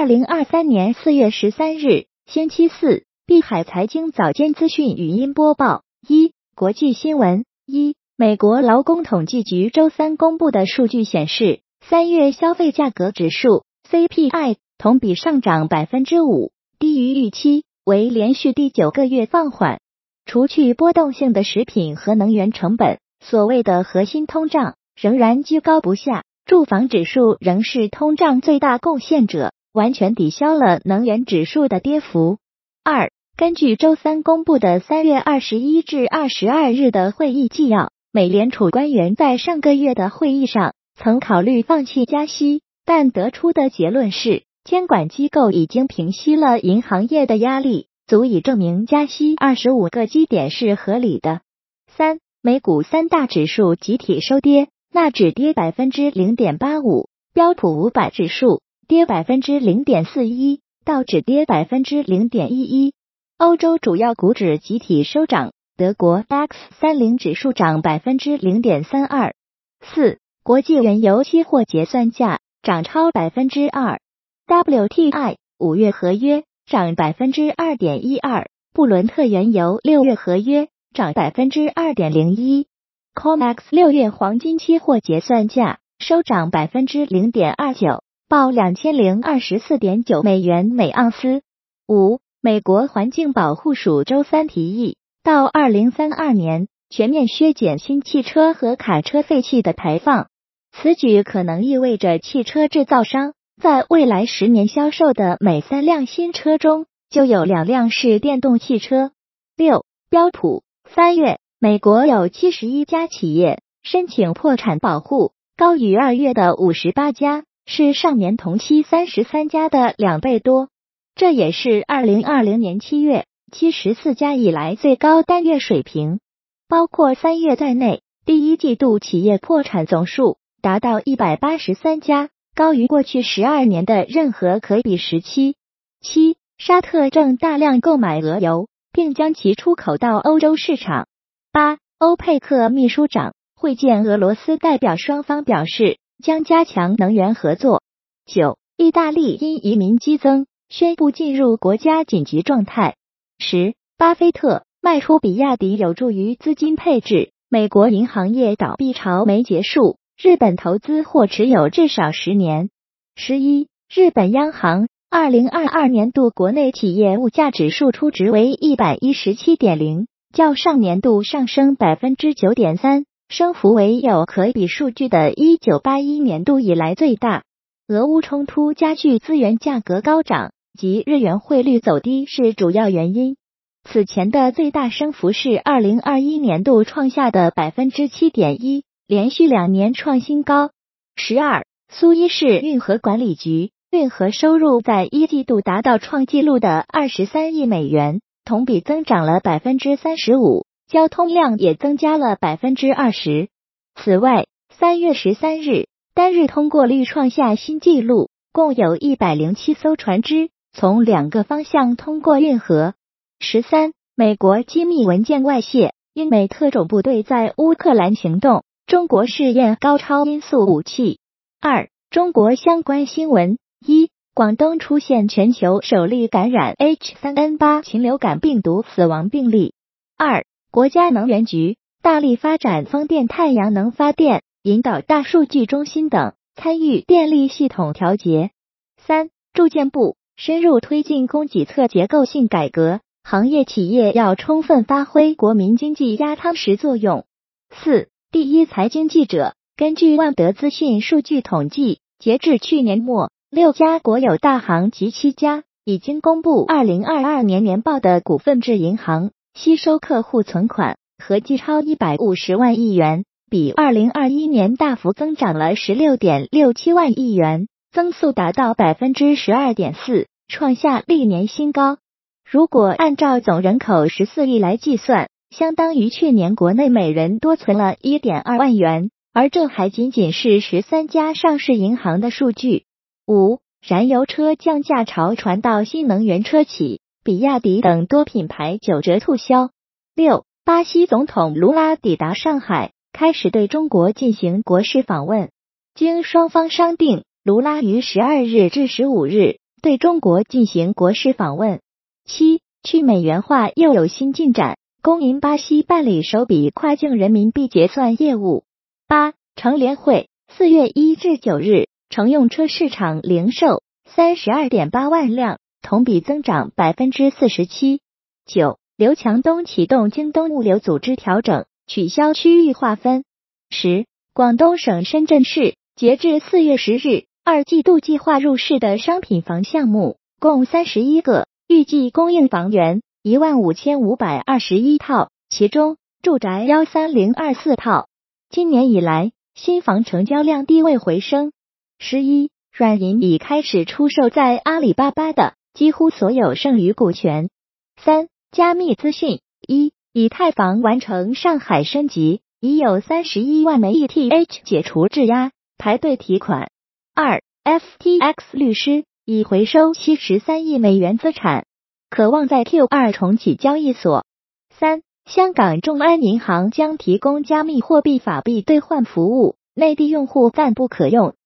二零二三年四月十三日，星期四，碧海财经早间资讯语音播报：一、国际新闻：一、美国劳工统计局周三公布的数据显示，三月消费价格指数 CPI 同比上涨百分之五，低于预期，为连续第九个月放缓。除去波动性的食品和能源成本，所谓的核心通胀仍然居高不下。住房指数仍是通胀最大贡献者。完全抵消了能源指数的跌幅。二，根据周三公布的三月二十一至二十二日的会议纪要，美联储官员在上个月的会议上曾考虑放弃加息，但得出的结论是，监管机构已经平息了银行业的压力，足以证明加息二十五个基点是合理的。三，美股三大指数集体收跌，纳指跌百分之零点八五，标普五百指数。跌百分之零点四一，道指跌百分之零点一一。欧洲主要股指集体收涨，德国 DAX 三零指数涨百分之零点三二。四，国际原油期货结算价涨超百分之二，WTI 五月合约涨百分之二点一二，布伦特原油六月合约涨百分之二点零一，COMEX 六月黄金期货结算价收涨百分之零点二九。报两千零二十四点九美元每盎司。五，美国环境保护署周三提议，到二零三二年全面削减新汽车和卡车废气的排放。此举可能意味着汽车制造商在未来十年销售的每三辆新车中就有两辆是电动汽车。六，标普三月，美国有七十一家企业申请破产保护，高于二月的五十八家。是上年同期三十三家的两倍多，这也是二零二零年七月七十四家以来最高单月水平。包括三月在内，第一季度企业破产总数达到一百八十三家，高于过去十二年的任何可比时期。七，沙特正大量购买俄油，并将其出口到欧洲市场。八，欧佩克秘书长会见俄罗斯代表，双方表示。将加强能源合作。九，意大利因移民激增，宣布进入国家紧急状态。十，巴菲特卖出比亚迪有助于资金配置。美国银行业倒闭潮没结束，日本投资或持有至少十年。十一，日本央行二零二二年度国内企业物价指数初值为一百一十七点零，较上年度上升百分之九点三。升幅为有可比数据的1981年度以来最大。俄乌冲突加剧资源价格高涨及日元汇率走低是主要原因。此前的最大升幅是2021年度创下的百分之七点一，连续两年创新高。十二，苏伊士运河管理局运河收入在一季度达到创纪录的二十三亿美元，同比增长了百分之三十五。交通量也增加了百分之二十。此外，三月十三日单日通过率创下新纪录，共有一百零七艘船只从两个方向通过运河。十三，美国机密文件外泄，英美特种部队在乌克兰行动，中国试验高超音速武器。二，中国相关新闻：一，广东出现全球首例感染 H 三 N 八禽流感病毒死亡病例。二。国家能源局大力发展风电、太阳能发电，引导大数据中心等参与电力系统调节。三、住建部深入推进供给侧结构性改革，行业企业要充分发挥国民经济压舱石作用。四、第一财经记者根据万德资讯数据统计，截至去年末，六家国有大行及七家已经公布二零二二年年报的股份制银行。吸收客户存款合计超一百五十万亿元，比二零二一年大幅增长了十六点六七万亿元，增速达到百分之十二点四，创下历年新高。如果按照总人口十四亿来计算，相当于去年国内每人多存了一点二万元，而这还仅仅是十三家上市银行的数据。五，燃油车降价潮传到新能源车企。比亚迪等多品牌九折促销。六，巴西总统卢拉抵达上海，开始对中国进行国事访问。经双方商定，卢拉于十二日至十五日对中国进行国事访问。七、去美元化又有新进展，公银巴西办理首笔跨境人民币结算业务。八、乘联会四月一至九日，乘用车市场零售三十二点八万辆，同比增长百分之四十七。九、刘强东启动京东物流组织调整，取消区域划分。十、广东省深圳市截至四月十日，二季度计划入市的商品房项目共三十一个，预计供应房源一万五千五百二十一套，其中住宅幺三零二四套。今年以来，新房成交量低位回升。十一，软银已开始出售在阿里巴巴的几乎所有剩余股权。三。加密资讯：一、以太坊完成上海升级，已有三十一万枚 ETH 解除质押，排队提款。二、FTX 律师已回收七十三亿美元资产，渴望在 Q 二重启交易所。三、香港众安银行将提供加密货币法币兑换服务，内地用户暂不可用。